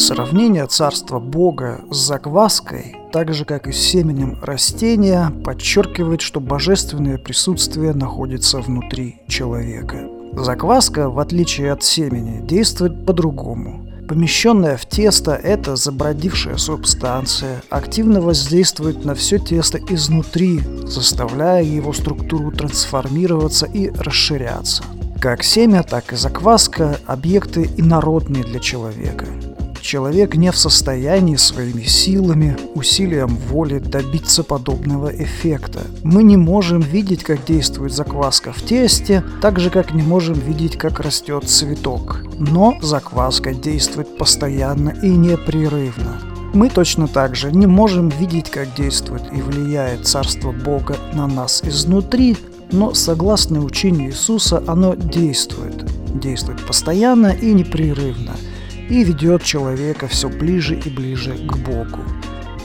Сравнение царства Бога с закваской, так же как и с семенем растения, подчеркивает, что божественное присутствие находится внутри человека. Закваска, в отличие от семени, действует по-другому. Помещенная в тесто, эта забродившая субстанция активно воздействует на все тесто изнутри, заставляя его структуру трансформироваться и расширяться. Как семя, так и закваска – объекты инородные для человека – Человек не в состоянии своими силами, усилием воли добиться подобного эффекта. Мы не можем видеть, как действует закваска в тесте, так же, как не можем видеть, как растет цветок. Но закваска действует постоянно и непрерывно. Мы точно так же не можем видеть, как действует и влияет Царство Бога на нас изнутри, но согласно учению Иисуса оно действует. Действует постоянно и непрерывно – и ведет человека все ближе и ближе к Богу.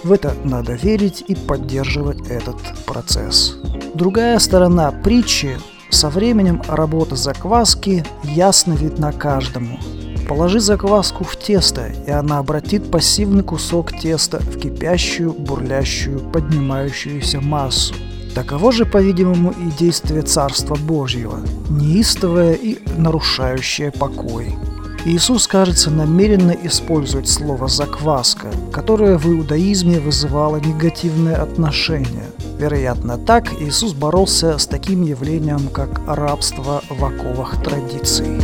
В это надо верить и поддерживать этот процесс. Другая сторона притчи со временем работа закваски ясно видна каждому. Положи закваску в тесто, и она обратит пассивный кусок теста в кипящую, бурлящую, поднимающуюся массу. Таково же, по-видимому, и действие Царства Божьего, неистовое и нарушающее покой. Иисус, кажется, намеренно использует слово «закваска», которое в иудаизме вызывало негативное отношение. Вероятно, так Иисус боролся с таким явлением, как рабство в оковах традиций.